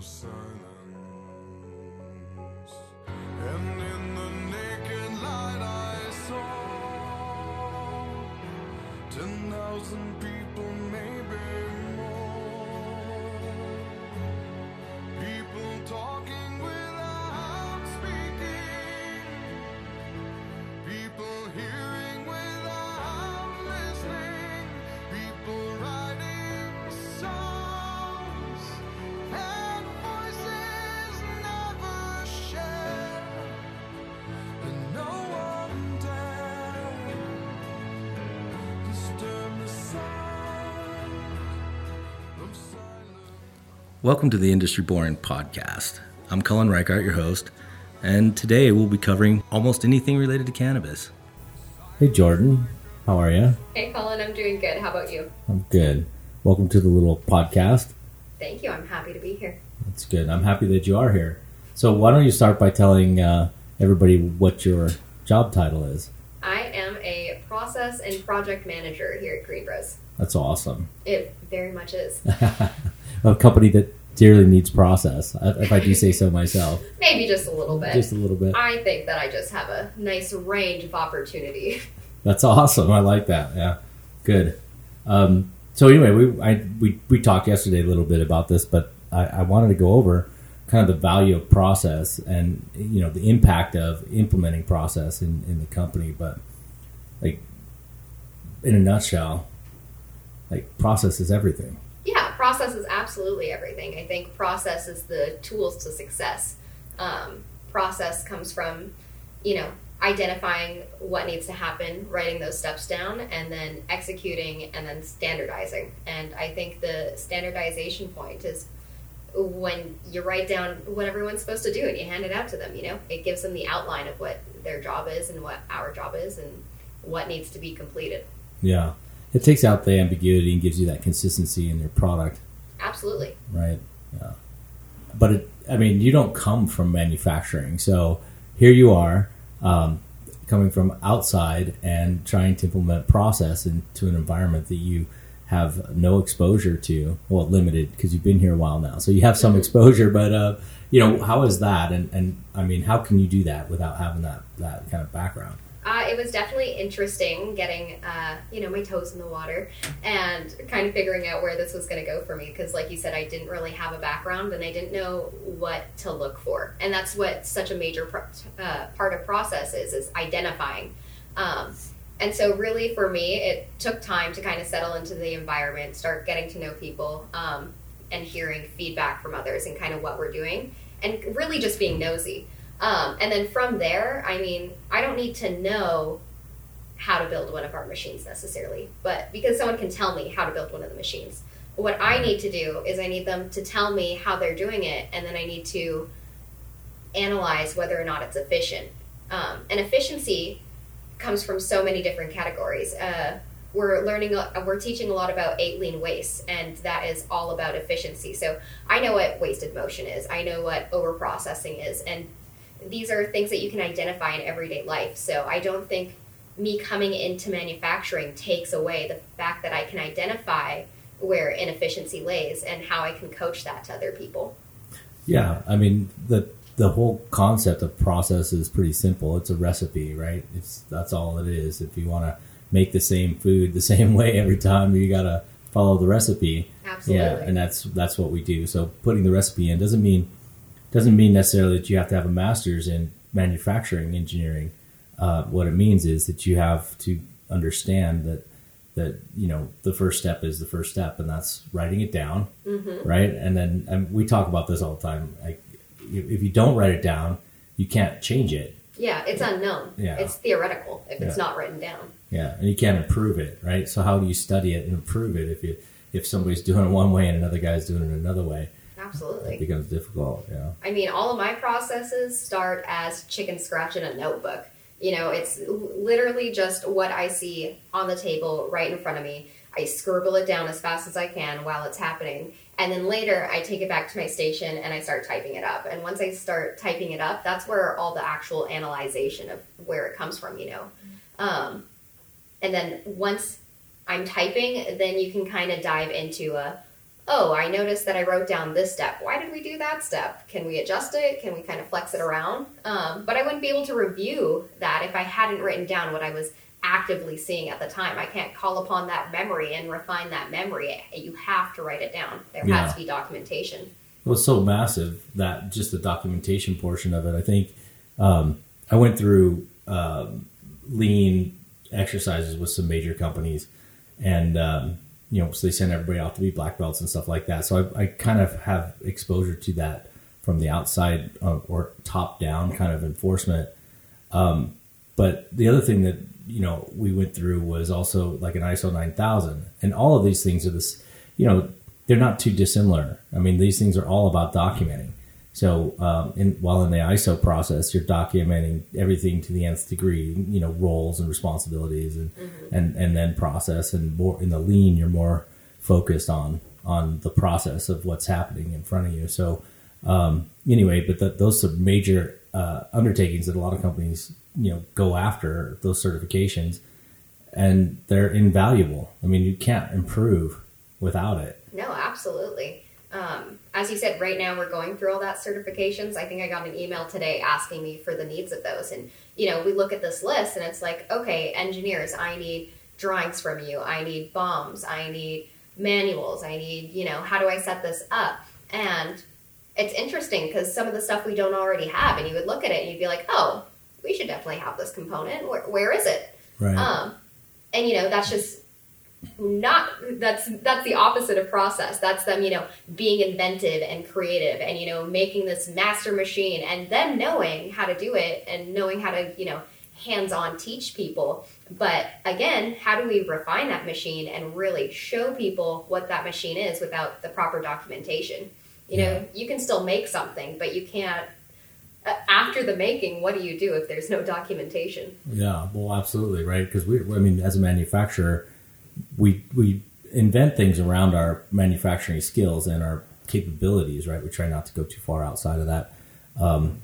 silence. And in the naked light I saw ten thousand people, Welcome to the Industry Born podcast. I'm Cullen Reichart, your host, and today we'll be covering almost anything related to cannabis. Hey Jordan, how are you? Hey Colin, I'm doing good. How about you? I'm good. Welcome to the little podcast. Thank you. I'm happy to be here. That's good. I'm happy that you are here. So why don't you start by telling uh, everybody what your job title is? I am a process and project manager here at Green GreenBroz. That's awesome. It very much is. A company that dearly needs process, if I do say so myself. Maybe just a little bit. Just a little bit. I think that I just have a nice range of opportunity. That's awesome. I like that. Yeah, good. Um, so anyway, we I, we we talked yesterday a little bit about this, but I, I wanted to go over kind of the value of process and you know the impact of implementing process in, in the company. But like in a nutshell, like process is everything. Process is absolutely everything. I think process is the tools to success. Um, process comes from, you know, identifying what needs to happen, writing those steps down, and then executing and then standardizing. And I think the standardization point is when you write down what everyone's supposed to do and you hand it out to them, you know, it gives them the outline of what their job is and what our job is and what needs to be completed. Yeah, it takes out the ambiguity and gives you that consistency in your product. Absolutely. right? Yeah. But it, I mean, you don't come from manufacturing, so here you are, um, coming from outside and trying to implement process into an environment that you have no exposure to. Well, limited because you've been here a while now, so you have some exposure. But uh, you know, how is that? And and I mean, how can you do that without having that that kind of background? Uh, it was definitely interesting getting, uh, you know, my toes in the water and kind of figuring out where this was going to go for me. Because, like you said, I didn't really have a background and I didn't know what to look for. And that's what such a major uh, part of process is, is identifying. Um, and so, really, for me, it took time to kind of settle into the environment, start getting to know people, um, and hearing feedback from others and kind of what we're doing, and really just being nosy. Um, and then from there, I mean, I don't need to know how to build one of our machines necessarily, but because someone can tell me how to build one of the machines. What I need to do is I need them to tell me how they're doing it, and then I need to analyze whether or not it's efficient. Um, and efficiency comes from so many different categories. Uh, we're learning, uh, we're teaching a lot about eight lean waste, and that is all about efficiency. So I know what wasted motion is, I know what over processing is, and these are things that you can identify in everyday life. So I don't think me coming into manufacturing takes away the fact that I can identify where inefficiency lays and how I can coach that to other people. Yeah, I mean the the whole concept of process is pretty simple. It's a recipe, right? It's that's all it is. If you want to make the same food the same way every time, you got to follow the recipe. Absolutely. Yeah, and that's that's what we do. So putting the recipe in doesn't mean doesn't mean necessarily that you have to have a master's in manufacturing engineering. Uh, what it means is that you have to understand that that you know the first step is the first step, and that's writing it down, Mm-hmm. right? And then and we talk about this all the time. Like if if you don't write it down, you can't change it. Yeah, it's unknown. Yeah. It's theoretical if it's not written down. Yeah, and you can't improve it, right? So how do you study it and improve it if you if somebody's doing it one way and another guy's doing it another way? It Absolutely. becomes difficult. Yeah. I mean, all of my processes start as chicken scratch in a notebook. You know, it's literally just what I see on the table right in front of me. I scribble it down as fast as I can while it's happening. And then later I take it back to my station and I start typing it up. And once I start typing it up, that's where all the actual analyzation of where it comes from, you know. Um, and then once I'm typing, then you can kind of dive into a oh, I noticed that I wrote down this step. Why did we do that step? Can we adjust it? Can we kind of flex it around? Um, but I wouldn't be able to review that if I hadn't written down what I was actively seeing at the time. I can't call upon that memory and refine that memory. You have to write it down. There Yeah. has to be documentation. it was so massive that just the documentation portion of it. I think um, I went through um, lean exercises with some major companies, and um, you know, so they send everybody off to be black belts and stuff like that. So I, I kind of have exposure to that from the outside uh, or top down kind of enforcement. Um, but the other thing that you know we went through was also like an ISO 9000, and all of these things are this, you know, they're not too dissimilar. I mean, these things are all about documenting. So, um, in, while in the ISO process, you're documenting everything to the nth degree. You know, roles and responsibilities, and and and then process. And more in the lean, you're more focused on on the process of what's happening in front of you. So, um, anyway, but the, those are major uh, undertakings that a lot of companies you know go after those certifications, and they're invaluable. I mean, you can't improve without it. No, absolutely. Um, as you said, right now we're going through all that certifications. I think I got an email today asking me for the needs of those. And, you know, we look at this list and it's like, okay, engineers, I need drawings from you. I need BOMs. I need manuals. I need, you know, how do I set this up? And it's interesting because some of the stuff we don't already have. And you would look at it and you'd be like, oh, we should definitely have this component. Where, where is it? Right. Um, and you know that's just not that's that's the opposite of process. That's them, you know, being inventive and creative, and you know, making this master machine, and then knowing how to do it, and knowing how to, you know, hands-on teach people. But again, how do we refine that machine and really show people what that machine is without the proper documentation? You know, you can still make something, but you can't. uh, After the making, what do you do if there's no documentation? Yeah, well, absolutely, right? Because we, I mean, as a manufacturer, we we invent things around our manufacturing skills and our capabilities, right? We try not to go too far outside of that, um,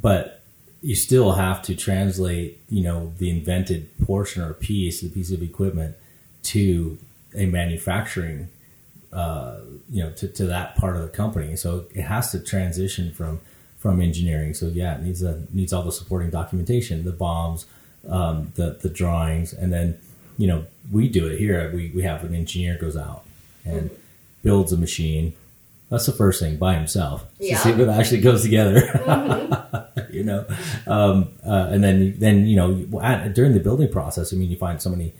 but you still have to translate, you know, the invented portion or piece, the piece of equipment, to a manufacturing, uh, you know, to, to that part of the company. So it has to transition from from engineering. So yeah, it needs a needs all the supporting documentation, the BOMs, um, the the drawings, and then you know we do it here. We we have an engineer goes out and builds a machine. That's the first thing by himself Yeah. to see if it actually goes together. you know, um, uh, and then then you know at, during the building process, I mean, you find so many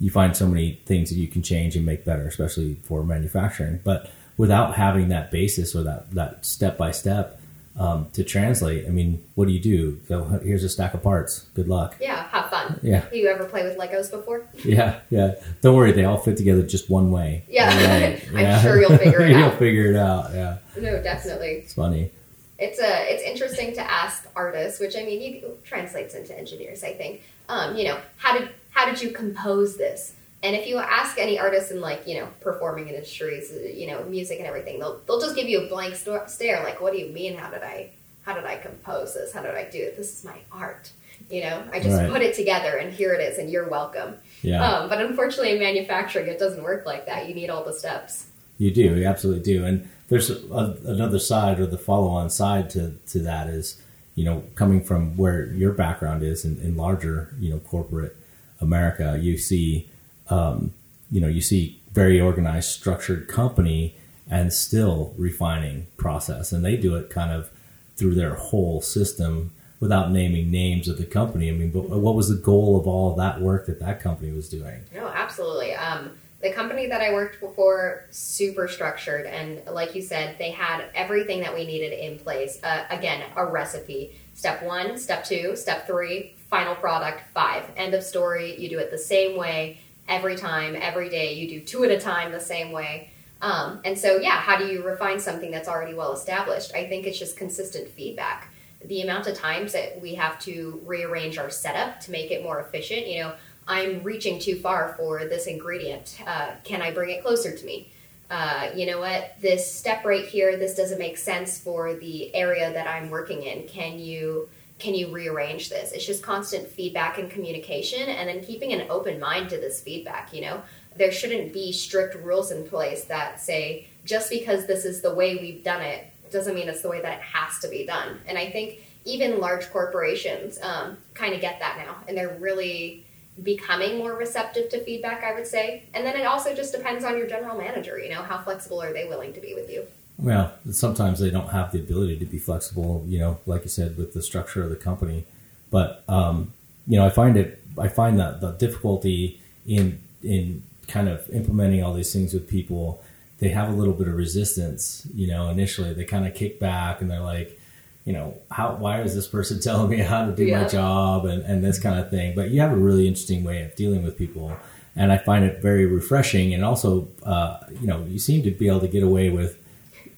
you find so many things that you can change and make better, especially for manufacturing. But without having that basis or that that step by step um, to translate, I mean, what do you do? Go, here's a stack of parts. Good luck. Yeah, have fun. Yeah. You ever play with Legos before? Yeah, yeah. Don't worry, they all fit together just one way. Yeah. Way. I'm sure you'll figure it out. you'll figure it out. Yeah, No, definitely. it's funny. It's uh, it's interesting to ask artists, which I mean, you translates into engineers. I think. Um, you know, how did how did you compose this? And if you ask any artist in like you know performing industries, you know, music and everything, they'll they'll just give you a blank stare. Like, what do you mean? How did I how did I compose this? How did I do it? This is my art. You know, I just Right. put it together, and here it is, and you're welcome. Yeah, Um, but unfortunately, in manufacturing, it doesn't work like that. You need all the steps. you do. You absolutely do. And there's a, another side or the follow-on side to to that is, you know, coming from where your background is in, in larger, you know, corporate America, you see, um, you know, you see very organized, structured company and still refining process, and they do it kind of through their whole system without naming names of the company. I mean, but what was the goal of all of that work that that company was doing? No, absolutely. Um, the company that I worked before, super structured, and like you said, they had everything that we needed in place. Uh, again, a recipe. Step one, step two, step three, final product, five. End of story. You do it the same way every time, every day. You do two at a time the same way. Um, and so, yeah, how do you refine something that's already well established? I think it's just consistent feedback. The amount of times that we have to rearrange our setup to make it more efficient, you know, I'm reaching too far for this ingredient. Uh, can I bring it closer to me? Uh, you know what? This step right here, this doesn't make sense for the area that I'm working in. Can you can you rearrange this? It's just constant feedback and communication, and then keeping an open mind to this feedback. You know, there shouldn't be strict rules in place that say just because this is the way we've done it doesn't mean it's the way that it has to be done. And I think even large corporations um, kind of get that now, and they're really becoming more receptive to feedback. I would say, and then it also just depends on your general manager. You know, how flexible are they willing to be with you? Well, sometimes they don't have the ability to be flexible, you know, like you said, with the structure of the company. But um, you know, I find it, I find that the difficulty in in kind of implementing all these things with people, they have a little bit of resistance. You know, initially they kind of kick back and they're like, you know, how why is this person telling me how to do Yeah. my job and and this kind of thing. But you have a really interesting way of dealing with people. And I find it very refreshing, and also, uh, you know, you seem to be able to get away with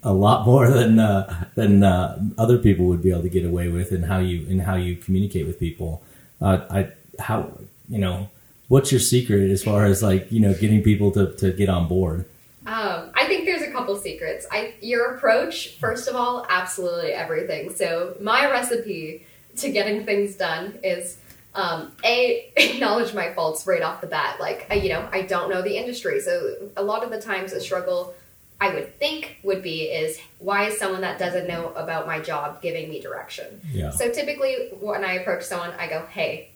a lot more than uh, than uh, other people would be able to get away with in how you in how you communicate with people. Uh, I how you know what's your secret as far as like you know getting people to, to get on board? Um, I think there's a couple secrets. I your approach, first of all, absolutely everything. So my recipe to getting things done is um, a acknowledge my faults right off the bat. Like I, you know, I don't know the industry, so a lot of the times a struggle I would think would be is why is someone that doesn't know about my job giving me direction? Yeah, So typically, when I approach someone, I go, "Hey,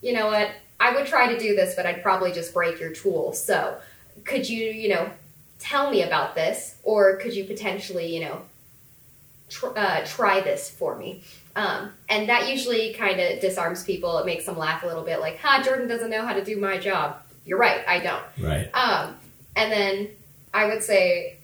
you know what? I would try to do this, but I'd probably just break your tool. So, could you, you know, tell me about this, or could you potentially, you know, tr- uh, try this for me?" Um, and that usually kind of disarms people. It makes them laugh a little bit, like, "Ha, Jordan doesn't know how to do my job." You're right, I don't. right. Um, and then I would say,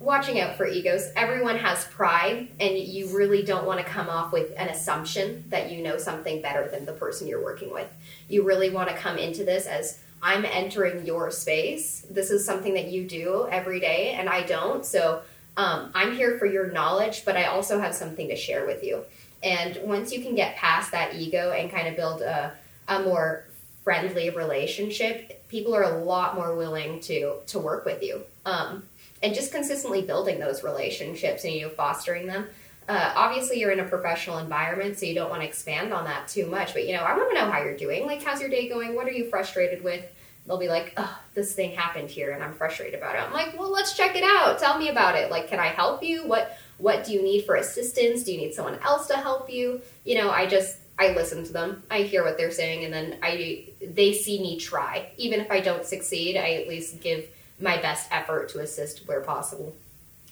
watching out for egos. Everyone has pride, and you really don't want to come off with an assumption that you know something better than the person you're working with. You really want to come into this as I'm entering your space. This is something that you do every day, and I don't. So um, I'm here for your knowledge, but I also have something to share with you. And once you can get past that ego and kind of build a, a more friendly relationship, people are a lot more willing to to work with you. Um, and just consistently building those relationships and you know fostering them. Uh, obviously, you're in a professional environment, so you don't want to expand on that too much. But you know, I want to know how you're doing. Like, how's your day going? What are you frustrated with? They'll be like, "Oh, this thing happened here, and I'm frustrated about it." I'm like, "Well, let's check it out. Tell me about it. Like, can I help you? What What do you need for assistance? Do you need someone else to help you? You know, I just I listen to them. I hear what they're saying, and then I they see me try. Even if I don't succeed, I at least give my best effort to assist where possible.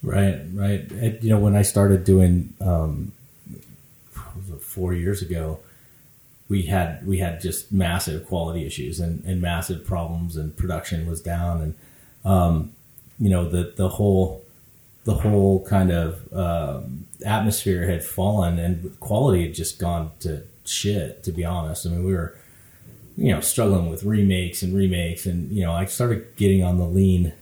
Right, right. And, you know, when I started doing, um, four years ago, we had we had just massive quality issues and, and massive problems, and production was down, and um, you know the the whole the whole kind of um, atmosphere had fallen, and quality had just gone to shit. To be honest, I mean, we were you know struggling with remakes and remakes, and you know I started getting on the lean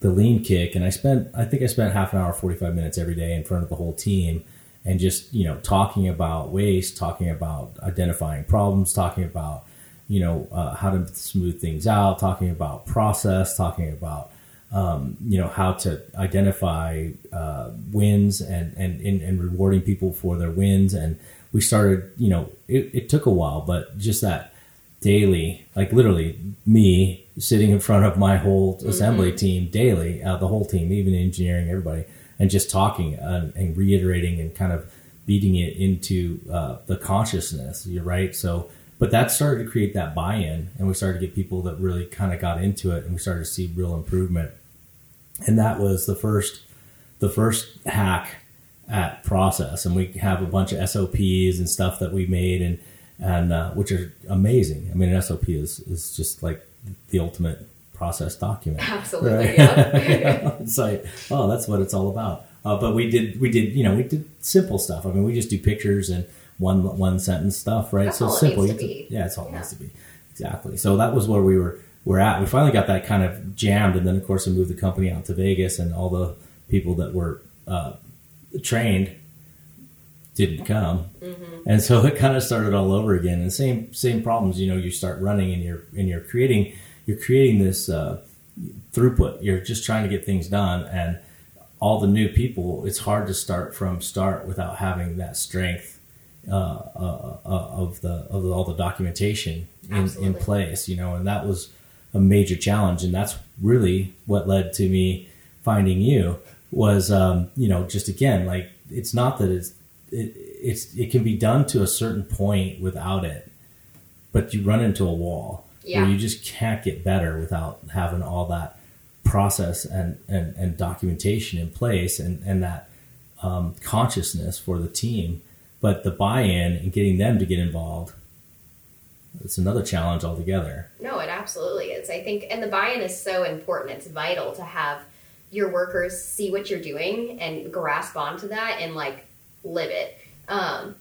the lean kick. And I spent I think I spent half an hour 45 minutes every day in front of the whole team and just you know talking about waste talking about identifying problems talking about you know uh, how to smooth things out talking about process talking about um, you know how to identify uh, wins and, and and and rewarding people for their wins. And we started you know it, it took a while but just that daily, like literally me sitting in front of my whole assembly team daily, uh, the whole team, even engineering, everybody, and just talking and, and reiterating and kind of beating it into uh, the consciousness. You're right. So, but that started to create that buy-in, and we started to get people that really kind of got into it, and we started to see real improvement. And that was the first, the first hack at process, and we have a bunch of SOPs and stuff that we made, and and uh, which are amazing. I mean, an SOP is is just like the ultimate process document. Absolutely, Right. yeah. it's like, oh, that's what it's all about. Uh, but we did, we did, you know, we did simple stuff. I mean, we just do pictures and one one sentence stuff, right? That's so all it simple. needs to be. yeah, it's all it Yeah. needs to be. Exactly. So that was where we were we're at. We finally got that kind of jammed, and then of course we moved the company out to Vegas, and all the people that were uh, trained didn't come, and so it kind of started all over again. And same same problems. You know, you start running, and you're and you're creating you're creating this uh, throughput. You're just trying to get things done, and all the new people. It's hard to start from start without having that strength uh, uh, uh, of the of all the documentation in, in place. You know, and that was a major challenge, and that's really what led to me finding you. Was um, you know just again like it's not that it's it, it's it can be done to a certain point without it, but you run into a wall Yeah. where you just can't get better without having all that process and, and, and documentation in place and, and that um, consciousness for the team. But the buy-in and getting them to get involved, it's another challenge altogether. No, it absolutely is. I think, and the buy-in is so important. It's vital to have your workers see what you're doing and grasp onto that and like live it. Um,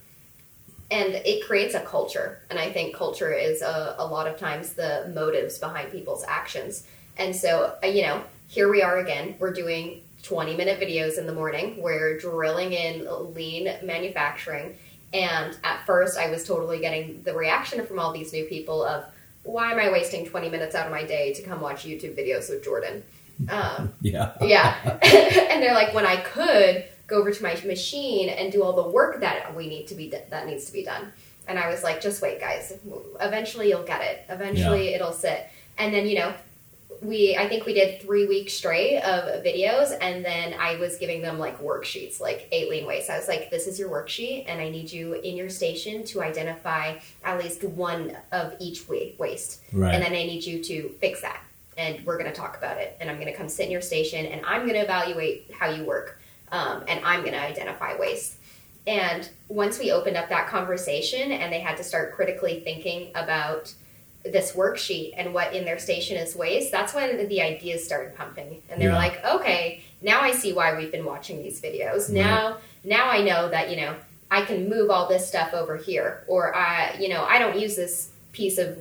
and it creates a culture. And I think culture is a, a lot of times the motives behind people's actions. And so, uh, you know, here we are again. We're doing 20 minute videos in the morning. We're drilling in lean manufacturing. And at first, I was totally getting the reaction from all these new people of, why am I wasting 20 minutes out of my day to come watch YouTube videos with Jordan? Um, Yeah. yeah. and they're like, when I could go over to my machine and do all the work that we need to be that needs to be done. And I was like, just wait, guys. Eventually, you'll get it. Eventually, it'll sit. And then, you know, we I think we did three weeks straight of videos, and then I was giving them like worksheets, like eight lean waste. I was like, this is your worksheet, and I need you in your station to identify at least one of each wa- waste, Right. and then I need you to fix that. And we're going to talk about it, and I'm going to come sit in your station, and I'm going to evaluate how you work, um, and I'm going to identify waste. And once we opened up that conversation, and they had to start critically thinking about this worksheet and what in their station is waste, that's when the ideas started pumping. And they're Yeah. like, okay, now I see why we've been watching these videos. Right. Now, now I know that, you know, I can move all this stuff over here. Or I, you know, I don't use this piece of,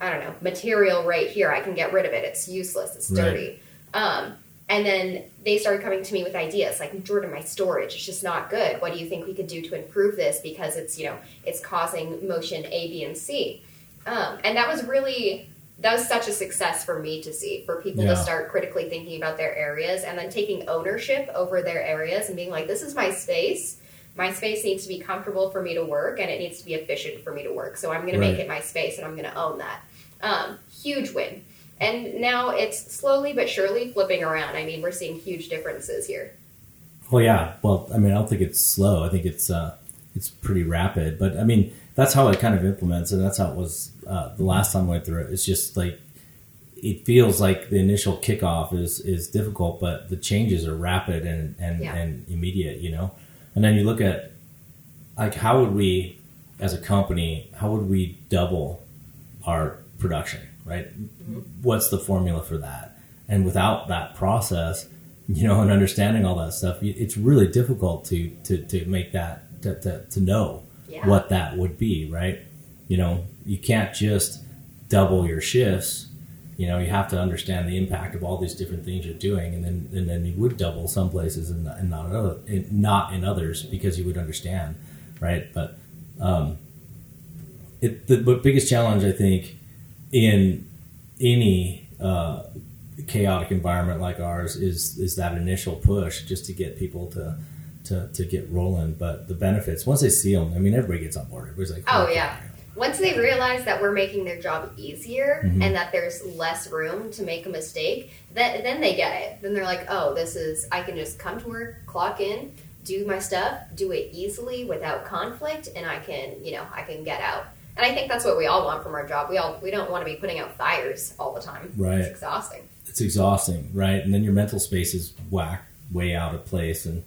I don't know, material right here. I can get rid of it. It's useless. It's Right. dirty. Um, and then they started coming to me with ideas like Jordan, my storage is just not good. What do you think we could do to improve this? Because it's you know it's causing motion A, B, and C. Um, and that was really that was such a success for me to see for people Yeah. to start critically thinking about their areas and then taking ownership over their areas and being like, this is my space. My space needs to be comfortable for me to work and it needs to be efficient for me to work. So I'm going to make it my space and I'm going to own that. Um, huge win. And now it's slowly but surely flipping around. I mean, we're seeing huge differences here. Well, yeah. Well, I mean, I don't think it's slow. I think it's uh, it's pretty rapid. But I mean, that's how it kind of implements, and that's how it was uh, the last time I went through it. It's just like it feels like the initial kickoff is is difficult, but the changes are rapid and and, Yeah. and immediate. You know, and then you look at like how would we, as a company, how would we double our production? Right? What's the formula for that? And without that process, you know, and understanding all that stuff, it's really difficult to to, to make that to, to, to know Yeah. what that would be, right? You know, you can't just double your shifts. You know, you have to understand the impact of all these different things you're doing, and then and then you would double some places and, and not in other, in, not in others because you would understand, right? But um, it the, the biggest challenge I think in any uh, chaotic environment like ours is is that initial push just to get people to to, to get rolling. But the benefits once they see them, I mean, everybody gets on board. Everybody's like, Oh, yeah. Once they realize that we're making their job easier Mhm. and that there's less room to make a mistake, then, then they get it. Then they're like, oh, this is, I can just come to work, clock in, do my stuff, do it easily without conflict, and I can, you know, I can get out. And I think that's what we all want from our job. We all we don't want to be putting out fires all the time. Right. It's exhausting. it's exhausting, right? And then your mental space is whacked way out of place. And,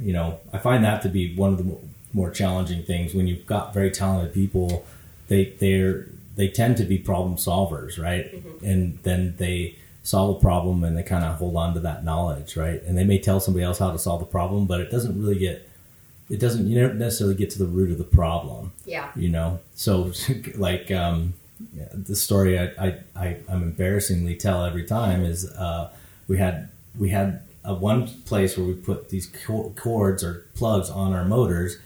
you know, I find that to be one of the more challenging things when you've got very talented people. They they're they tend to be problem solvers, right? Mm-hmm. And then they solve a problem and they kind of hold on to that knowledge, right? And they may tell somebody else how to solve the problem, but it doesn't really get it doesn't you don't necessarily get to the root of the problem Yeah. you know so like um yeah, the story I, I, I i'm embarrassingly tell every time is uh we had we had a one place where we put these cords or plugs on our motors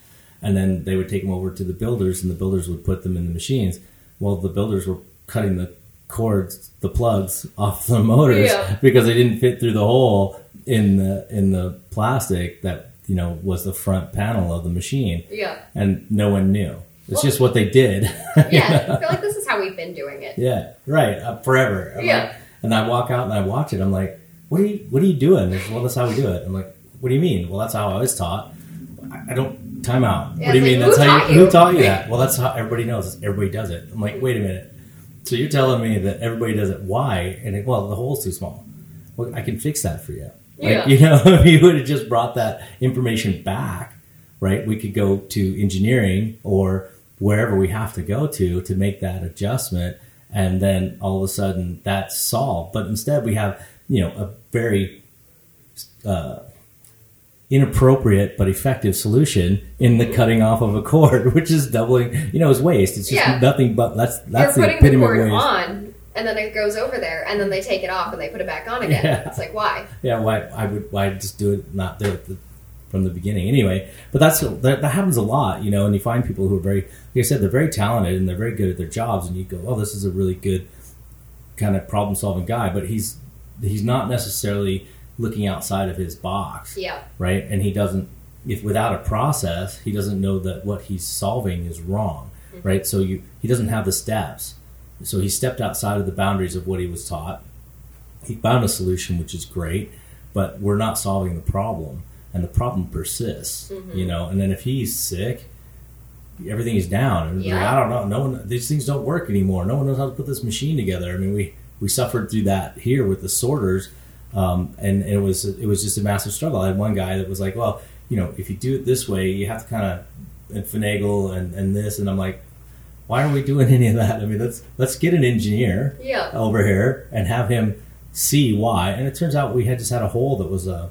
and then they would take them over to the builders and the builders would put them in the machines well the builders were cutting the cords the plugs off the motors Yeah. because they didn't fit through the hole in the in the plastic that you know, was the front panel of the machine, Yeah. and no one knew. It's Well- just what they did. Yeah. I feel like this is how we've been doing it. Yeah, right. Uh, forever. I'm Yeah. like- and I walk out and I watch it. I'm like, what are you What are you doing? Say, well, that's how we do it. I'm like, what do you mean? Well, that's how I was taught. I, don't time out. Yeah, what do you mean? like, that's how you, you? Who taught you that? Well, that's how everybody knows. Everybody does it. I'm like, wait a minute. So you're telling me that everybody does it? Why? And it, well, the hole's too small. Well, I can fix that for you. Like, Yeah. you know, if you would have just brought that information back, right? We could go to engineering or wherever we have to go to to make that adjustment, and then all of a sudden that's solved. But instead, we have you know a very uh, inappropriate but effective solution in the cutting off of a cord, which is doubling. You know, is waste. It's just Yeah. nothing but that's that's You're the putting the epitome of cord waste. on, and then it goes over there, and then they take it off and they put it back on again. Yeah. It's like why? Yeah, why I would why just do it not do it the, from the beginning anyway. But that's that, that happens a lot, you know. And you find people who are very, like I said, they're very talented and they're very good at their jobs, and you go, oh, this is a really good kind of problem solving guy, but he's he's not necessarily looking outside of his box, Yeah. right? And he doesn't if without a process, he doesn't know that what he's solving is wrong, mm-hmm. right? So you he doesn't have the steps. So he stepped outside of the boundaries of what he was taught. He found a solution, which is great, but we're not solving the problem, and the problem persists. You know, and then if he's sick, everything is down. And Yeah. like, I don't know. No one. These things don't work anymore. No one knows how to put this machine together. I mean, we we suffered through that here with the sorters, um, and it was it was just a massive struggle. I had one guy that was like, well, you know, if you do it this way, you have to kind of and finagle and, and this, and I'm like, why are we doing any of that? I mean, let's let's get an engineer Yeah. over here and have him see why. And it turns out we had just had a hole that was uh,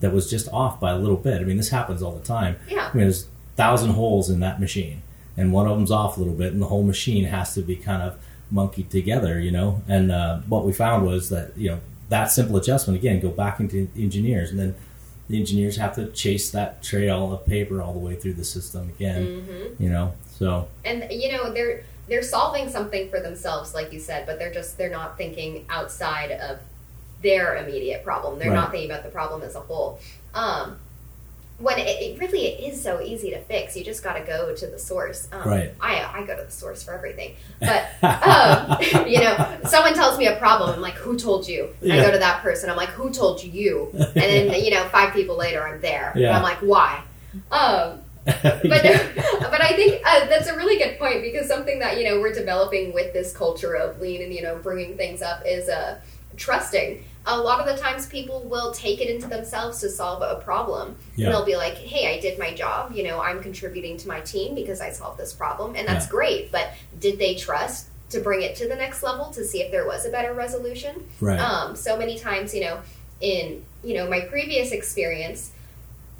that was just off by a little bit. I mean, this happens all the time. Yeah. I mean, there's a thousand holes in that machine, and one of them's off a little bit, and the whole machine has to be kind of monkeyed together, you know. And uh, what we found was that you know that simple adjustment again go back into engineers, and then the engineers have to chase that trail of paper all the way through the system again, Mm-hmm. you know. So and you know they're they're solving something for themselves like you said but they're just they're not thinking outside of their immediate problem they're Right. not thinking about the problem as a whole um, when it, it really it is so easy to fix you just got to go to the source. Um, Right. I, I go to the source for everything. But um, you know someone tells me a problem i'm like who told you? I go to that person i'm like who told you? And then you know five people later i'm there. And Yeah. i'm like why? Um, but but I think uh, that's a really good point because something that you know we're developing with this culture of lean and you know bringing things up is uh, trusting. A lot of the times, people will take it into themselves to solve a problem. Yeah. And they'll be like, "Hey, I did my job. You know, I'm contributing to my team because I solved this problem, and that's Yeah. great." But did they trust to bring it to the next level to see if there was a better resolution? right. Um, so many times, you know, in you know my previous experience,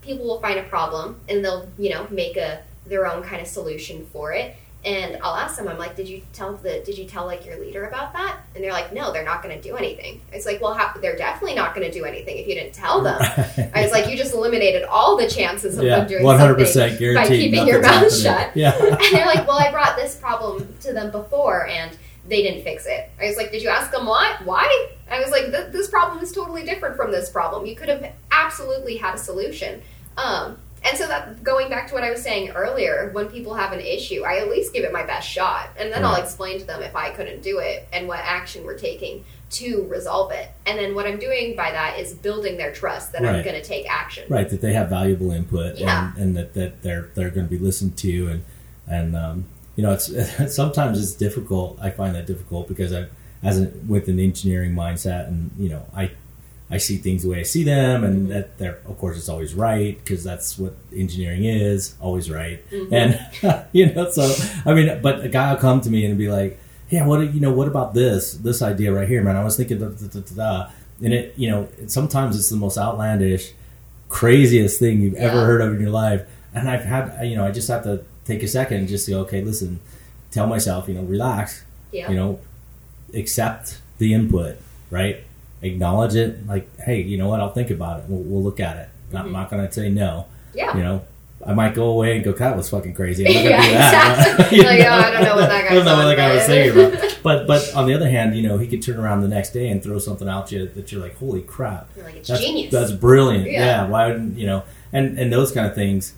people will find a problem and they'll you know make a their own kind of solution for it. And I'll ask them, I'm like, did you tell the did you tell like your leader about that? And they're like, no, they're not going to do anything. It's like, well, how, they're definitely not going to do anything if you didn't tell them. I was like, you just eliminated all the chances of yeah, them doing one hundred something percent guaranteed. keeping your mouth happening. shut. Yeah, and they're like, well, I brought this problem to them before and they didn't fix it. I was like, did you ask them why? Why? I was like, this problem is totally different from this problem. You could have absolutely had a solution. Um, and so that going back to what I was saying earlier, when people have an issue, I at least give it my best shot, and then I'll explain to them if I couldn't do it and what action we're taking to resolve it. And then what I'm doing by that is building their trust that I'm going to take action. right. That they have valuable input, Yeah. and, and that, that they're they're going to be listened to, and and um, you know, it's sometimes it's difficult. I find that difficult because I, as an, with an engineering mindset, and you know, I I see things the way I see them, and that they're of course it's always right because that's what engineering is, always right. Mm-hmm. And you know, so I mean, but a guy will come to me and be like, "Yeah, what you know, what about this this idea right here, man? I was thinking, da, da, da, da, da." and it you know, sometimes it's the most outlandish, craziest thing you've ever heard of in your life. And I've had, you know, I just have to take a second and just say, okay, listen, tell myself, you know, relax, Yeah. you know, accept the input, right? Acknowledge it. Like, hey, you know what? I'll think about it. We'll, we'll look at it. I'm not going to say no. Yeah. You know, I might go away and go, that was fucking crazy. I'm not going to Yeah, do that. exactly. You Like, oh, I don't know what that I don't know what that guy was saying about. But, but on the other hand, you know, he could turn around the next day and throw something out you that you're like, holy crap. You're like, it's That's, genius. That's brilliant. Yeah. Yeah. Why wouldn't you know? and and those kind of things.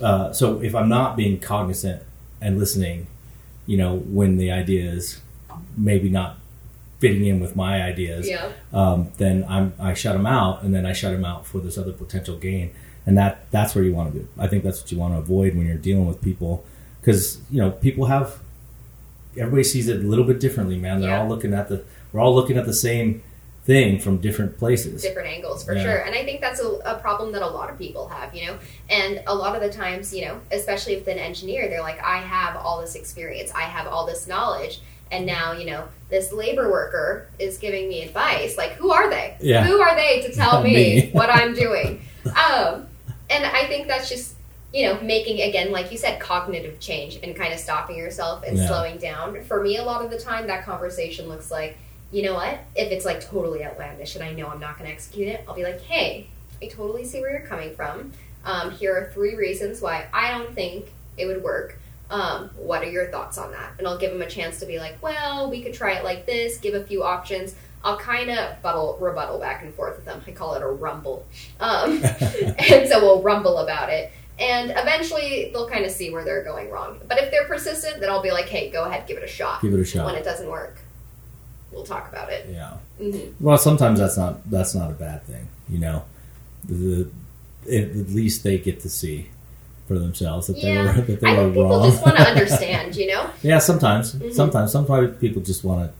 Uh, so if I'm not being cognizant and listening, you know, when the idea is maybe not fitting in with my ideas, Yeah. um, then I'm I shut them out, and then I shut them out for this other potential gain, and that that's where you want to do. I think that's what you want to avoid when you're dealing with people, because you know people have everybody sees it a little bit differently, man. They're Yeah. all looking at the we're all looking at the same thing from different places. different angles for Yeah. sure and i think that's a, a problem that a lot of people have you know and a lot of the times you know especially with an engineer they're like i have all this experience i have all this knowledge and now you know this labor worker is giving me advice like who are they Yeah. who are they to tell me, me. what i'm doing um, and i think that's just you know making again like you said cognitive change and kind of stopping yourself and Yeah. slowing down for me a lot of the time that conversation looks like you know what? If it's like totally outlandish and I know I'm not going to execute it, I'll be like, hey, I totally see where you're coming from. Um, here are three reasons why I don't think it would work. Um, what are your thoughts on that? And I'll give them a chance to be like, well, we could try it like this, give a few options. I'll kind of buttle, rebuttal back and forth with them. I call it a rumble. Um, and so we'll rumble about it. And eventually they'll kind of see where they're going wrong. But if they're persistent, then I'll be like, hey, go ahead, give it a shot. Give it a shot. When it doesn't work, we'll talk about it. Yeah. hmm Well, sometimes that's not that's not a bad thing. You know, the, it, at least they get to see for themselves that Yeah, they were that they I were think people wrong. just want to understand, you know? yeah, sometimes, Mhm. sometimes, sometimes people just want to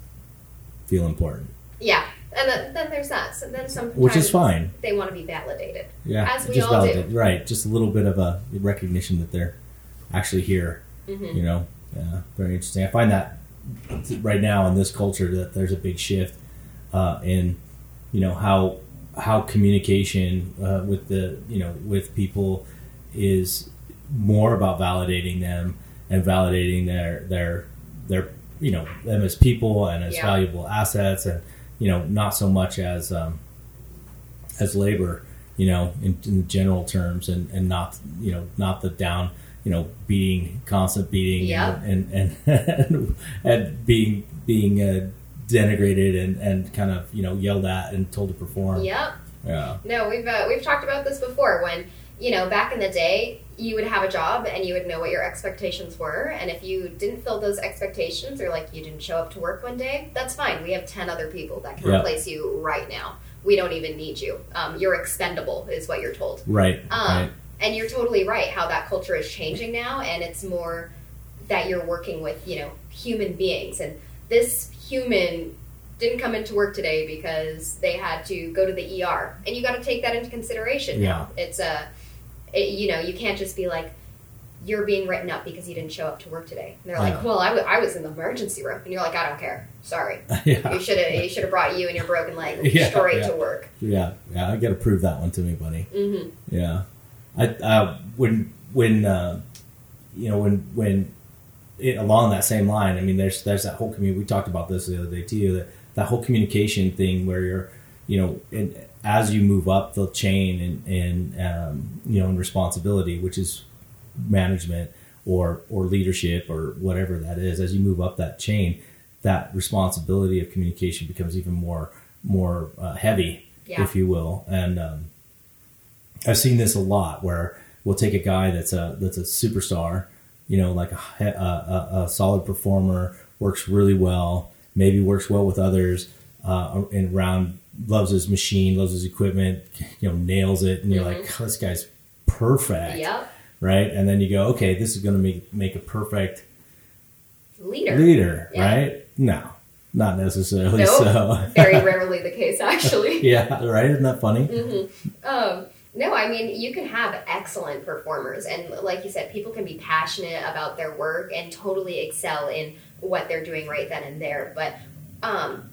feel important, Yeah, and then, then there's that. So then sometimes which is fine. They want to be validated. Yeah, As we just all do. right? Just a little bit of a recognition that they're actually here. hmm You know, yeah, very interesting. I find that right now in this culture that there's a big shift uh, in you know how how communication uh, with the you know with people is more about validating them and validating their their their you know them as people and as Yeah. valuable assets and you know not so much as um, as labor you know in, in general terms and and not you know not the down you know beating constant beating Yeah. and and and, and being being uh, denigrated and and kind of you know yelled at and told to perform Yep. yeah No, we've uh, we've talked about this before. When you know, back in the day, you would have a job and you would know what your expectations were, and if you didn't fill those expectations or like you didn't show up to work one day, that's fine. We have ten other people that can Yeah. replace you right now. We don't even need you. Um, you're expendable, is what you're told. right Um, right And you're totally right how that culture is changing now, and it's more that you're working with, you know, human beings. And this human didn't come into work today because they had to go to the ER, and you got to take that into consideration. now. It's a, it, you know, you can't just be like. You're being written up because you didn't show up to work today. And they're like, Yeah. "Well, I, w- I was in the emergency room," and you're like, "I don't care. Sorry, yeah you should have you should have brought you and your broken leg Yeah, straight yeah. to work." yeah yeah I got to prove that one to me buddy hmm Yeah, I uh, when when uh, you know when when it, along that same line. I mean, there's there's that whole community. We talked about this the other day too. That that whole communication thing where you're you know in, as you move up the chain and and um, you know in responsibility, which is management or or leadership or whatever that is. As you move up that chain, that responsibility of communication becomes even more more uh, heavy, Yeah. if you will, and um, I've seen this a lot where we'll take a guy that's a that's a superstar, you know, like a, a, a, solid performer, works really well, maybe works well with others, uh, around loves his machine, loves his equipment, you know, nails it, and you're like, "Oh, this guy's perfect, Yep. right? And then you go, okay, this is going to make make a perfect Leader. leader, Yeah. right? No, not necessarily Nope. so. Very rarely the case, actually. yeah, right? Isn't that funny? Um, no, I mean, you can have excellent performers. And like you said, people can be passionate about their work and totally excel in what they're doing right then and there. But um,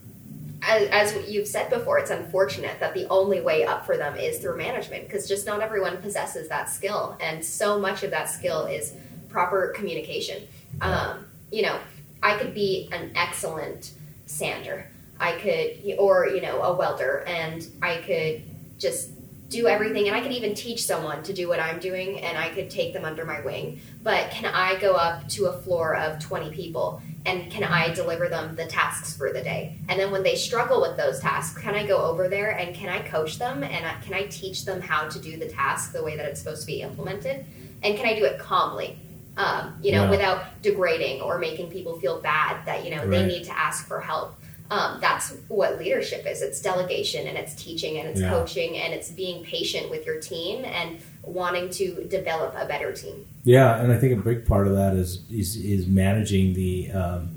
as, as you've said before, it's unfortunate that the only way up for them is through management because just not everyone possesses that skill. And so much of that skill is proper communication. Um, you know, I could be an excellent sander. I could, or, you know, a welder, and I could just do everything and I could even teach someone to do what I'm doing and I could take them under my wing. But can I go up to a floor of 20 people and can I deliver them the tasks for the day? And then when they struggle with those tasks, can I go over there and can I coach them and can I teach them how to do the task the way that it's supposed to be implemented? And can I do it calmly? Um, you know, Yeah. without degrading or making people feel bad that you know they need to ask for help. Um, that's what leadership is. It's delegation and it's teaching and it's Yeah. coaching and it's being patient with your team and wanting to develop a better team. Yeah, and I think a big part of that is is, is managing the um,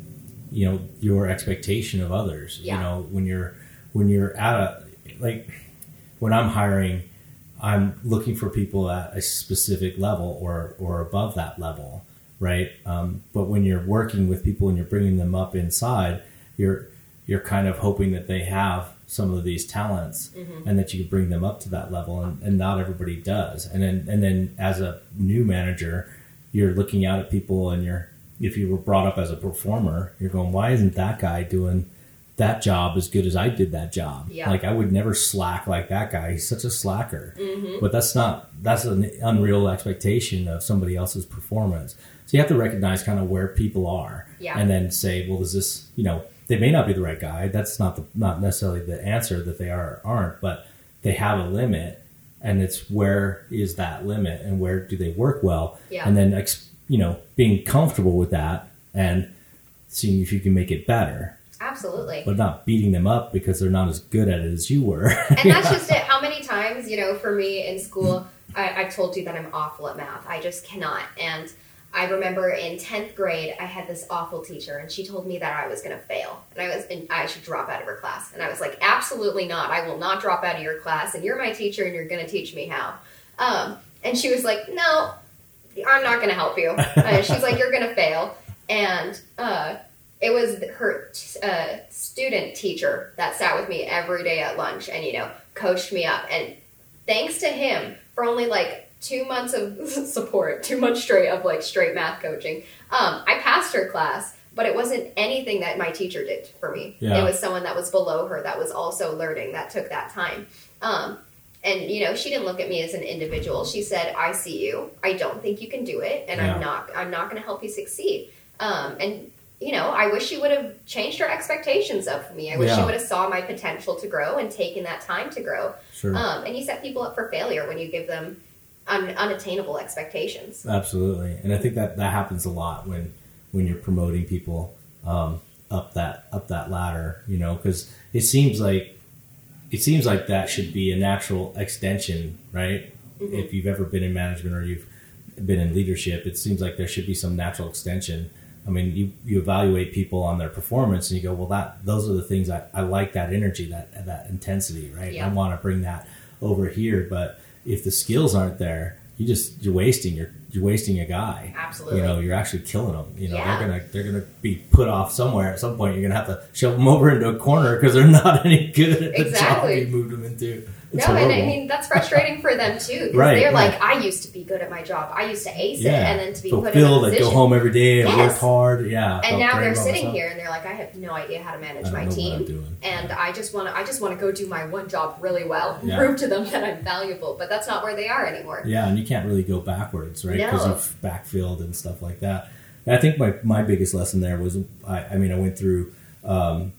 you know your expectation of others. Yeah. You know when you're when you're at a like when I'm hiring, I'm looking for people at a specific level or or above that level, right? Um, but when you're working with people and you're bringing them up inside, you're you're kind of hoping that they have some of these talents mm-hmm. and that you can bring them up to that level and, and not everybody does. And then and then as a new manager you're looking out at people and you're if you were brought up as a performer you're going why isn't that guy doing that job as good as I did that job? Yeah. like I would never slack like that guy. He's such a slacker. Mm-hmm. But that's not that's an unreal expectation of somebody else's performance. So you have to recognize kind of where people are Yeah. and then say well is this you know they may not be the right guy that's not the not necessarily the answer that they are or aren't but they have a limit and it's where is that limit and where do they work well Yeah. and then ex, you know being comfortable with that and seeing if you can make it better Absolutely. but not beating them up because they're not as good at it as you were and that's just it. How many times, you know, for me in school, I, I've told you that I'm awful at math. I just cannot. And I remember in 10th grade, I had this awful teacher, and she told me that I was going to fail. And I was, and I should drop out of her class. And I was like, absolutely not. I will not drop out of your class, and you're my teacher, and you're going to teach me how. Um, and she was like, no, I'm not going to help you. Uh, she's like, you're going to fail. And, uh, it was her uh, student teacher that sat with me every day at lunch and you know coached me up and thanks to him for only like two months of support two months straight of like straight math coaching um, i passed her class but it wasn't anything that my teacher did for me Yeah. it was someone that was below her that was also learning that took that time um, and you know she didn't look at me as an individual she said i see you i don't think you can do it and Yeah. i'm not i'm not going to help you succeed um, and you know, I wish she would have changed her expectations of me. I wish she would have saw my potential to grow and taken that time to grow. sure Um, and you set people up for failure when you give them un- unattainable expectations. Absolutely, and I think that that happens a lot when when you're promoting people um, up that up that ladder. You know, because it seems like it seems like that should be a natural extension, right? If you've ever been in management or you've been in leadership, it seems like there should be some natural extension. I mean, you, you evaluate people on their performance and you go, well, that those are the things I, I like that energy, that that intensity, right? Yeah. I want to bring that over here, but if the skills aren't there, you just you're wasting you're you're wasting a guy. Absolutely. You know, you're actually killing them. You know, Yeah. they're gonna they're gonna be put off somewhere at some point. You're gonna have to shove them over into a corner because they're not any good at the Exactly. job you moved them into. No, and I mean that's frustrating for them too. Right, they're right. like, I used to be good at my job. I used to ace it, and then to be put in a fulfilled, like go home every day and Yes. work hard. Yeah, and now they're sitting myself. here and they're like, I have no idea how to manage my team. And I just want to I just want to go do my one job really well and Yeah. prove to them that I'm valuable. But that's not where they are anymore. Yeah, and you can't really go backwards, right? No. Because you've backfilled and stuff like that. And I think my, my biggest lesson there was, I, I mean, I went through um,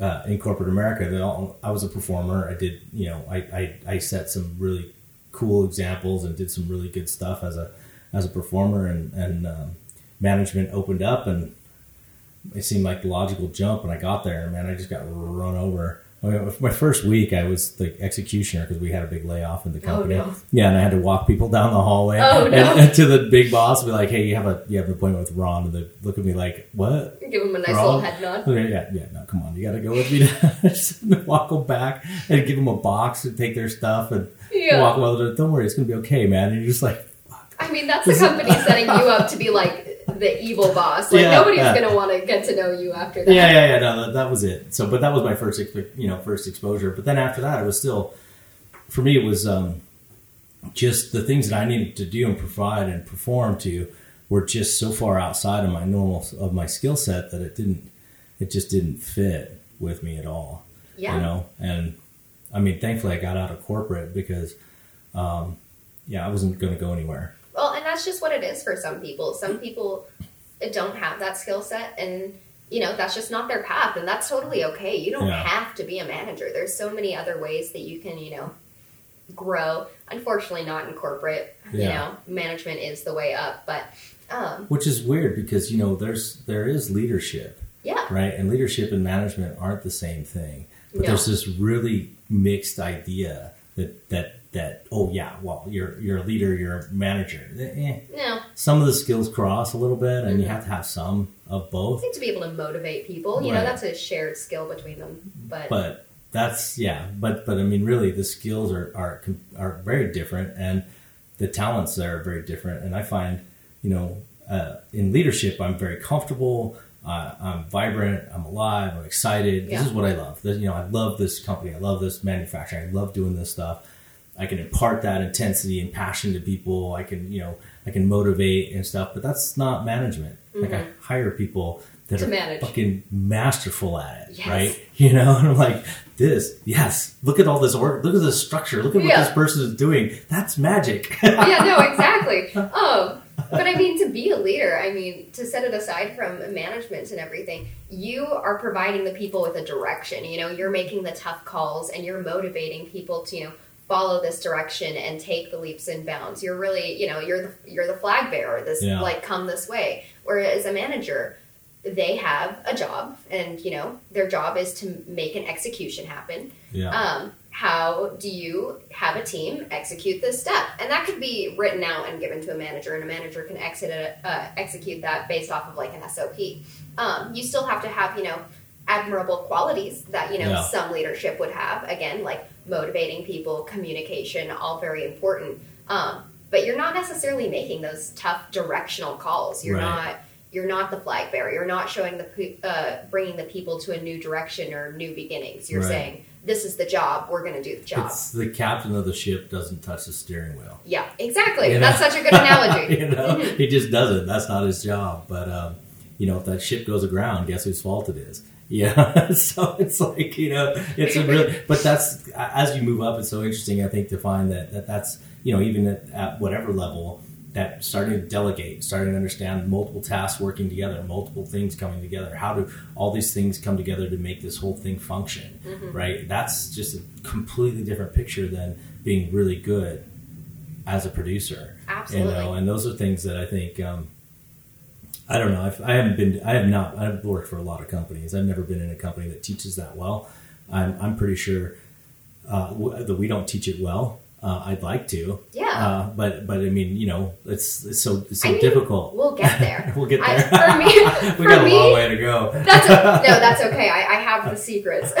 uh, in corporate America. That all, I was a performer. I did, you know, I, I, I set some really cool examples and did some really good stuff as a as a performer. And, and um, management opened up, and it seemed like the logical jump. And I got there, and man, I just got run over. My first week, I was the executioner because we had a big layoff in the oh, company. Oh, no. Yeah, and I had to walk people down the hallway Oh, no. and to the big boss, and be like, "Hey, you have a you have an appointment with Ron," and they look at me like, "What?" Give him a nice Wrong. little head nod. Okay, yeah, yeah, no, come on, you got to go with me. Just walk them back and give them a box and take their stuff and Yeah. walk well. Don't worry, it's gonna be okay, man. And you're just like, I mean, that's the company setting you up to be like the evil boss. Like Yeah, nobody's yeah. gonna want to get to know you after that. yeah, yeah, yeah. No, that, that was it. So, but that was my first, expe- you know, first exposure. But then after that, it was still, for me, it was um, just the things that I needed to do and provide and perform to were just so far outside of my normal of my skill set that it didn't, it just didn't fit with me at all. Yeah. You know, and I mean, thankfully, I got out of corporate because, um, yeah, I wasn't going to go anywhere. Well, and that's just what it is for some people. Some people don't have that skill set, and you know that's just not their path and that's totally okay you don't Yeah. have to be a manager there's so many other ways that you can you know grow unfortunately not in corporate you know management is the way up but um Which is weird because you know there's there is leadership, yeah right? And leadership and management aren't the same thing. But No. there's this really mixed idea that that that oh yeah, well you're you're a leader, you're a manager. Eh. no Some of the skills cross a little bit, and you Mhm. have to have some of both. need to be able to motivate people you know that's a shared skill between them but, but that's yeah but but i mean really the skills are are are very different and the talents there are very different and i find you know uh, in leadership i'm very comfortable uh, i'm vibrant i'm alive i'm excited Yeah. this is what i love This- you know i love this company i love this manufacturing i love doing this stuff i can impart that intensity and passion to people i can you know i can motivate and stuff but that's not management like i hire people that Mm-hmm. To are manage. fucking masterful at it Yes. right you know and i'm like this yes look at all this org look at this structure look at what Yeah. this person is doing that's magic yeah, no, exactly. Oh, but I mean, to be a leader, I mean, to set it aside from management and everything, you are providing the people with a direction. You know, you're making the tough calls and you're motivating people to, you know, follow this direction and take the leaps and bounds. You're really, you know, you're the you're the flag bearer. This Yeah. like come this way. Whereas a manager, they have a job, and you know, their job is to make an execution happen yeah um, how do you have a team execute this step and that could be written out and given to a manager and a manager can exit it, uh, execute that based off of like an sop um, you still have to have you know admirable qualities that you know Yeah. some leadership would have again like motivating people communication all very important. Um, but you're not necessarily making those tough directional calls. You're Right. not you're not the flag bearer. You're not showing the uh, bringing the people to a new direction or new beginnings. You're Right. saying this is the job. We're going to do the job. It's the captain of the ship doesn't touch the steering wheel. Yeah exactly. You that's know? such a good analogy. You know? Mhm. he just doesn't. That's not his job. But um you know if that ship goes aground guess whose fault it is yeah so it's like you know it's a really but that's as you move up it's so interesting i think to find that, that that's you know even at, at whatever level that starting to delegate starting to understand multiple tasks working together multiple things coming together how do all these things come together to make this whole thing function right? That's just a completely different picture than being really good as a producer Absolutely. you know? And those are things that i think um, i don't know. I've, i haven't been i have not i've worked for a lot of companies. I've never been in a company that teaches that well. I'm, I'm pretty sure uh, that we don't teach it well uh, i'd like to Yeah. uh, but but i mean you know it's, it's so it's so I mean, difficult we'll get there we'll get I- there for me- we for got a long way to go That's no, that's okay. I, I have the secrets,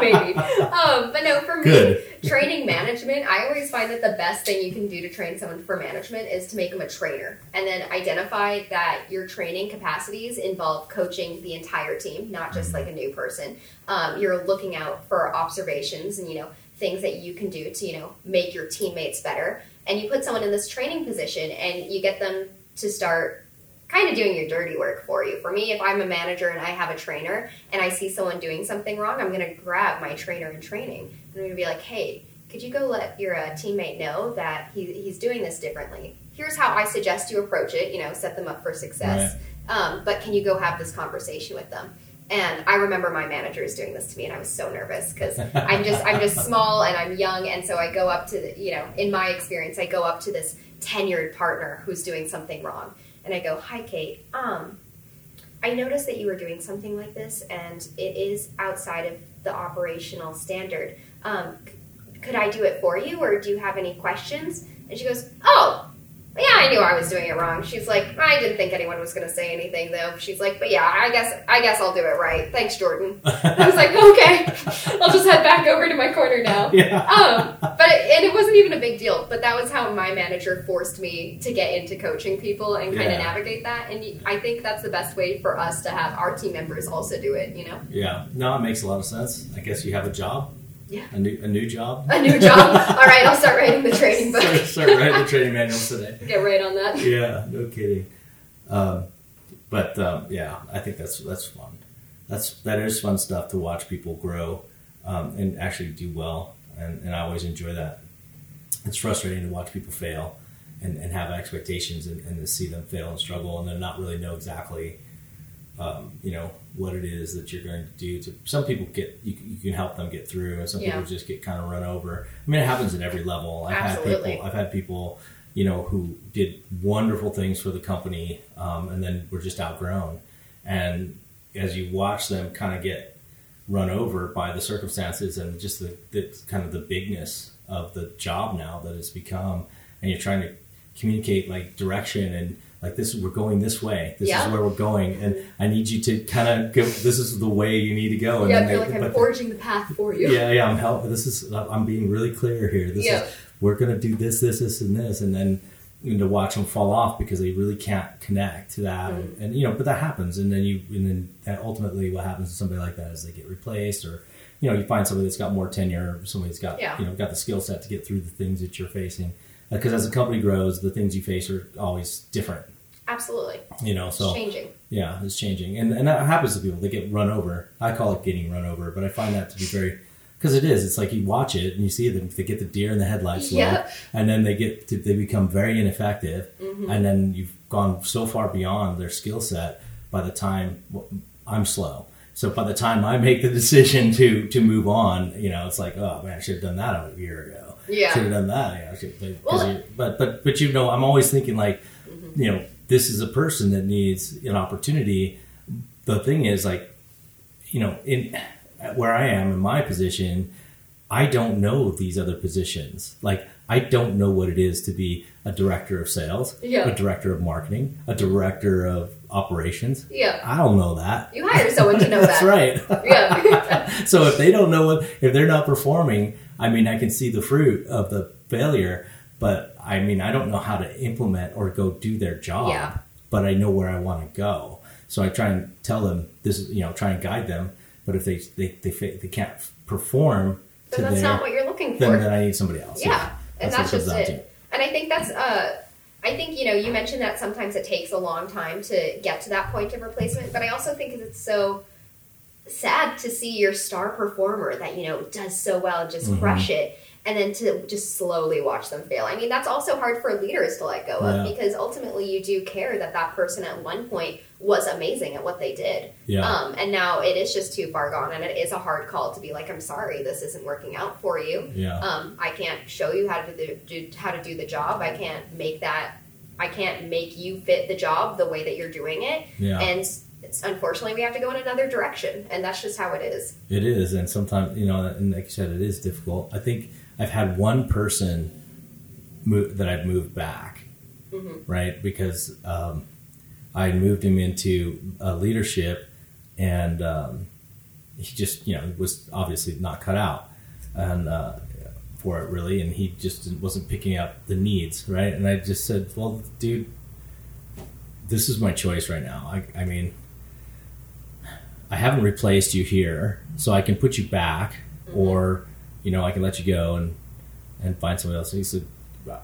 maybe. Um, but no, for me, Good. training management, I always find that the best thing you can do to train someone for management is to make them a trainer, and then identify that your training capacities involve coaching the entire team, not just like a new person. Um, you're looking out for observations and you know things that you can do to you know make your teammates better, and you put someone in this training position, and you get them to start kind of doing your dirty work for you. For me, if I'm a manager and I have a trainer and I see someone doing something wrong, I'm going to grab my trainer in training and I'm going to be like, hey, could you go let your uh, teammate know that he, he's doing this differently? Here's how I suggest you approach it, you know, set them up for success. Um, but can you go have this conversation with them? And I remember my managers doing this to me, and I was so nervous because I'm just I'm just small and I'm young, and so I go up to the, you know, in my experience, I go up to this tenured partner who's doing something wrong, and I go, "Hi, Kate. Um, I noticed that you were doing something like this, and it is outside of the operational standard. Um, c- could I do it for you, or do you have any questions?" And she goes, "Oh, I knew I was doing it wrong." She's like, "I didn't think anyone was going to say anything, though." She's like, "But yeah, I guess I guess I'll do it right. Thanks, Jordan." I was like, "Okay, I'll just head back over to my corner now." yeah um, but it, and it wasn't even a big deal. But that was how my manager forced me to get into coaching people and kind Yeah. of navigate that. And I think that's the best way for us to have our team members also do it. You know, yeah no it makes a lot of sense i guess you have a job Yeah. a new a new job a new job. All right, I'll start writing the training book. start, start writing the training manuals today Get right on that. yeah, no kidding. Um, but um, yeah, I think that's that's fun. That's that is fun stuff to watch people grow um, and actually do well, and, and I always enjoy that. It's frustrating to watch people fail and, and have expectations and, and to see them fail and struggle and then not really know exactly um, you know what it is that you're going to do. To some people get you, you can help them get through, and some Yeah. people just get kind of run over. I mean, it happens at every level. I've had Absolutely. people. I've had people. You know, who did wonderful things for the company, um, and then were just outgrown. And as you watch them kind of get run over by the circumstances and just the, the kind of the bigness of the job now that it's become, and you're trying to communicate like direction and like this we're going this way this Yeah. is where we're going and i need you to kind of go this is the way you need to go and yeah, they- like I'm but- forging the path for you. yeah yeah i'm helping this is i'm being really clear here this Yeah. is we're going to do this this this and this and then you know, to watch them fall off because they really can't connect to that and, Mm-hmm. and you know but that happens and then you and then that ultimately what happens to somebody like that is they get replaced or you know you find somebody that's got more tenure somebody that's got Yeah. you know got the skill set to get through the things that you're facing because as a company grows the things you face are always different Absolutely. you know so It's changing. yeah, it's changing, and and that happens to people. They get run over. I call it getting run over, but I find that to be very because it is. It's like you watch it and you see them. They get the deer in the headlights, Yep. and then they get to, they become very ineffective, Mm-hmm. and then you've gone so far beyond their skill set. By the time well, I'm slow, so by the time I make the decision to to move on, you know, it's like, oh man, I should have done that a year ago. Yeah. should have done that. Yeah, I but, Well- you- but but but you know, I'm always thinking like, Mm-hmm. you know, this is a person that needs an opportunity. The thing is, like, you know, in where I am in my position, I don't know these other positions. Like, I don't know what it is to be a director of sales, Yeah. a director of marketing, a director of operations. Yeah. I don't know that. You hire someone to know That's that. That's right. Yeah. so if they don't know what, if they're not performing, I mean, I can see the fruit of the failure, but I mean, I don't know how to implement or go do their job, Yeah. but I know where I want to go. So I try and tell them this is, you know, try and guide them. But if they, they, they, they can't perform to that's their, not what you're looking for. then, then I need somebody else. yeah, and that's, what it just down it. And I think that's uh, I think you know you mentioned that sometimes it takes a long time to get to that point of replacement, but I also think it's so sad to see your star performer that you know does so well just Mhm. crush it. And then to just slowly watch them fail. I mean, that's also hard for leaders to let go of because ultimately you do care that that person at one point was amazing at what they did. Yeah. Um, and now it is just too far gone, and it is a hard call to be like, "I'm sorry, this isn't working out for you. Yeah. Um, I can't show you how to do, do how to do the job. I can't make that. I can't make you fit the job the way that you're doing it. Yeah. And it's, unfortunately, we have to go in another direction, and that's just how it is. It is, and sometimes you know, and like you said, it is difficult. I think I've had one person move, that I've moved back, right? Because um, I moved him into uh, leadership, and um, he just you know was obviously not cut out, and uh, for it really, and he just wasn't picking up the needs, right? And I just said, well, dude, this is my choice right now. I, I mean. I haven't replaced you here, so I can put you back, or you know, I can let you go and and find somebody else. And he said,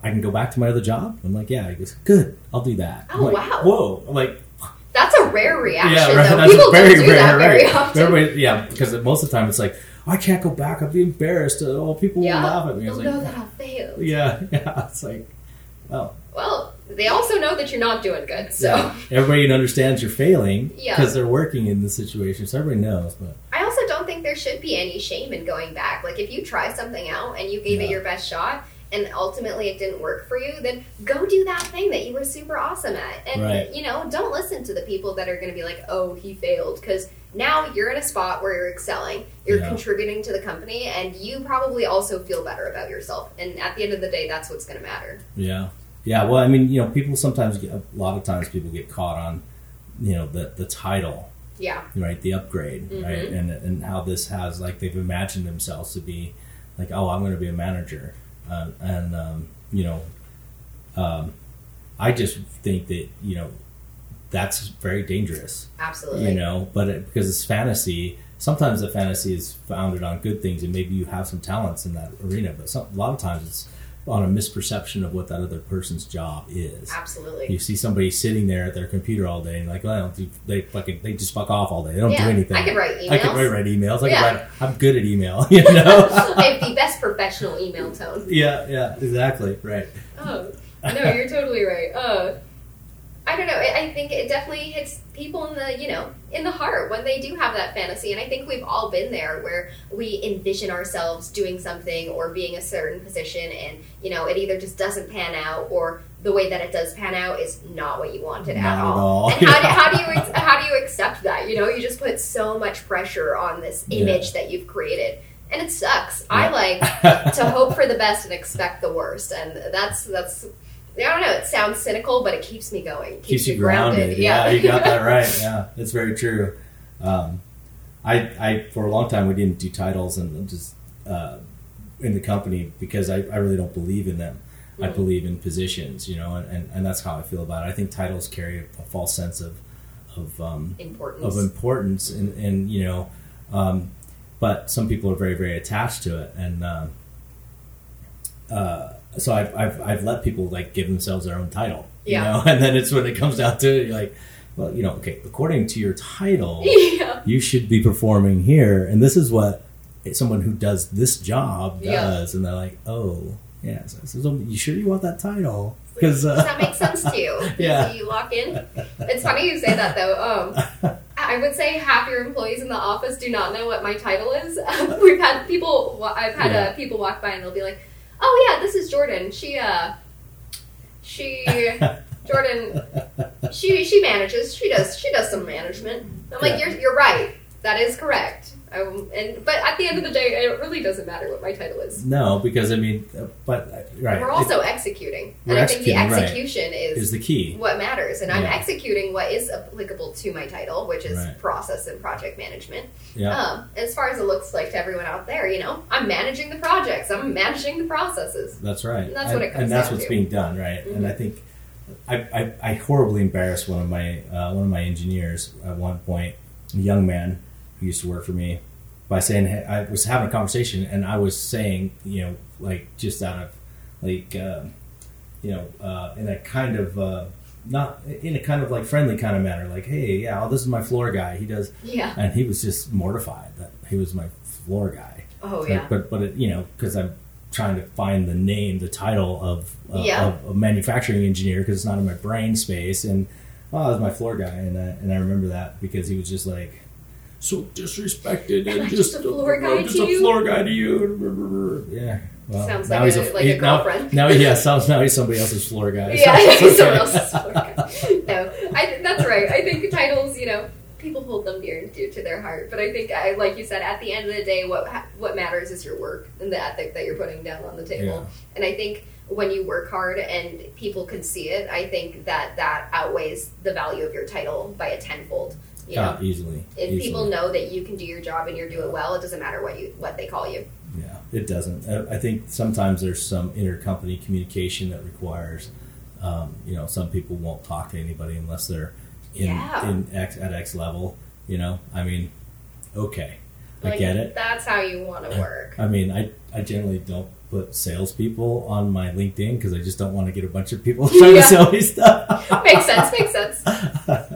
I can go back to my other job. I'm like, yeah. He goes, good, I'll do that. I'm Oh, like, wow. Whoa! I'm like, That's a rare reaction. yeah, right. Though. That's People very don't do rare, that very right? often. Everybody, yeah, because most of the time it's like, I can't go back. I'd be embarrassed. Oh, people yeah, will laugh at me. I was know like, that I'll fail. yeah, yeah. It's like, oh. well, Well, they also know that you're not doing good. So yeah. everybody understands you're failing Yeah. because they're working in the situation, so everybody knows. But I also don't think there should be any shame in going back. Like if you try something out and you gave it your best shot and ultimately it didn't work for you, then go do that thing that you were super awesome at. And Right. you know, don't listen to the people that are going to be like, "Oh, he failed," because now you're in a spot where you're excelling, you're Yeah. contributing to the company, and you probably also feel better about yourself. And at the end of the day, that's what's going to matter. Yeah, yeah. Well, I mean, you know, people sometimes get a lot of times people get caught on, you know, the the title, Yeah, right, the upgrade, right, and and how this has like they've imagined themselves to be, like, oh, I'm going to be a manager, uh, and um, you know, um, I just think that you know, that's very dangerous, absolutely. you know, but it, because it's fantasy. Sometimes the fantasy is founded on good things, and maybe you have some talents in that arena. But some, a lot of times it's on a misperception of what that other person's job is. Absolutely. You see somebody sitting there at their computer all day, and like, well, they don't do, they fucking they just fuck off all day. They don't Yeah, do anything. I could write emails. I could emails. write, write emails. I Yeah. could write. I'm good at email. You know. I have the best professional email tone. yeah. Yeah. Exactly. Right. Oh no, you're totally right. Uh, I don't know. I I think it definitely hits people in the you know in the heart when they do have that fantasy, and I think we've all been there where we envision ourselves doing something or being a certain position, and you know it either just doesn't pan out or the way that it does pan out is not what you wanted Not at at all. all. And how do, how do you how do you accept that? You know, you just put so much pressure on this Yeah. image that you've created, and it sucks. I like to hope for the best and expect the worst, and that's that's. I don't know. It sounds cynical, but it keeps me going. Keeps, keeps you me grounded. Yeah, Yeah, you got that right. Yeah, that's very true. Um, I, I for a long time we didn't do titles and just uh, in the company because I, I really don't believe in them. I Mhm. believe in positions, you know, and, and, and that's how I feel about it. I think titles carry a false sense of of um, Importance. of importance and, and you know um, but some people are very very attached to it and um, uh, so I've, I've, I've let people like give themselves their own title you Yeah. know and then it's when it comes down to it you're like well you know okay according to your title yeah. you should be performing here and this is what someone who does this job Yeah. does and they're like oh yeah so, so you sure you want that title because Does uh, that make sense to you? Yeah. You lock in? It's funny you say that though. Um, I would say half your employees in the office do not know what my title is. We've had people. I've had Yeah. uh, people walk by and they'll be like, "Oh yeah, this is Jordan. She uh, she Jordan. She she manages. She does she does some management." I'm like, Yeah. "You're you're right. That is correct." Um, and but at the end of the day, it really doesn't matter what my title is. no because i mean uh, but uh, right We're also executing, We're and I think the executing, right. execution is is the key what matters and i'm executing what is applicable to my title which is Right. process and project management yeah um, as far as it looks like to everyone out there you know i'm managing the projects i'm managing the processes That's right. And that's what it comes And that's what's to. being done, right? And Mhm. I think I, I, I horribly embarrassed one of my uh, one of my engineers at one point, a young man who used to work for me, by saying hey, I was having a conversation and I was saying, you know, like just out of like um, you know, uh, in a kind of uh, not in a kind of like friendly kind of manner, like, hey, yeah, oh, this is my floor guy. He does, yeah and he was just mortified that he was my floor guy. oh yeah But but it, you know, because I'm trying to find the name, the title of uh, Yeah. of a manufacturing engineer because it's not in my brain space. And oh, that was my floor guy, and I, and I remember that because he was just like so disrespected and just just a floor guy just to a you? floor guy to you. Yeah. Well, Sounds now like he's a- like a now- girlfriend. Now, yeah, sounds now he's somebody else's floor guy. yeah So someone else's floor guy. no I, that's right i think titles you know people hold them dear and dear to their heart but i think I, like you said at the end of the day what what matters is your work and the ethic that you're putting down on the table Yeah. And I think when you work hard and people can see it, I think that that outweighs the value of your title by a tenfold. Yeah, easily. if easily. people know that you can do your job and you do it well, it doesn't matter what you what they call you. Yeah, it doesn't. I think sometimes there's some intercompany communication that requires, um, you know, some people won't talk to anybody unless they're in, Yeah. in X at X level. You know, I mean, okay, I get it. That's how you want to work. I mean, I I generally don't put salespeople on my LinkedIn because I just don't want to get a bunch of people trying Yeah. to sell me stuff. makes sense. Makes sense.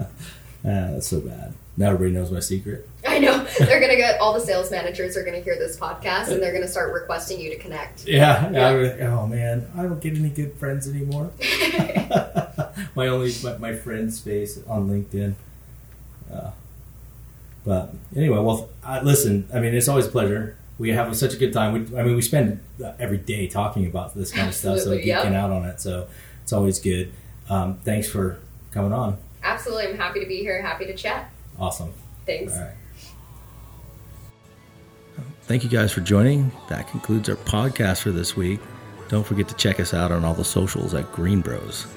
ah, that's so bad. Now everybody knows my secret. I know they're gonna get all the sales managers are gonna hear this podcast and they're gonna start requesting you to connect. Yeah. Yeah. I was- oh man, I don't get any good friends anymore. my only my, my friend space on LinkedIn. Uh, but anyway, well, uh, listen. I mean, it's always a pleasure. We have such a good time. We, I mean, we spend every day talking about this kind of stuff, so geeking out on it. So it's always good. Um, thanks for coming on. Absolutely, I'm happy to be here. Happy to chat. Awesome. Thanks. All right. Thank you guys for joining. That concludes our podcast for this week. Don't forget to check us out on all the socials at GreenBroz.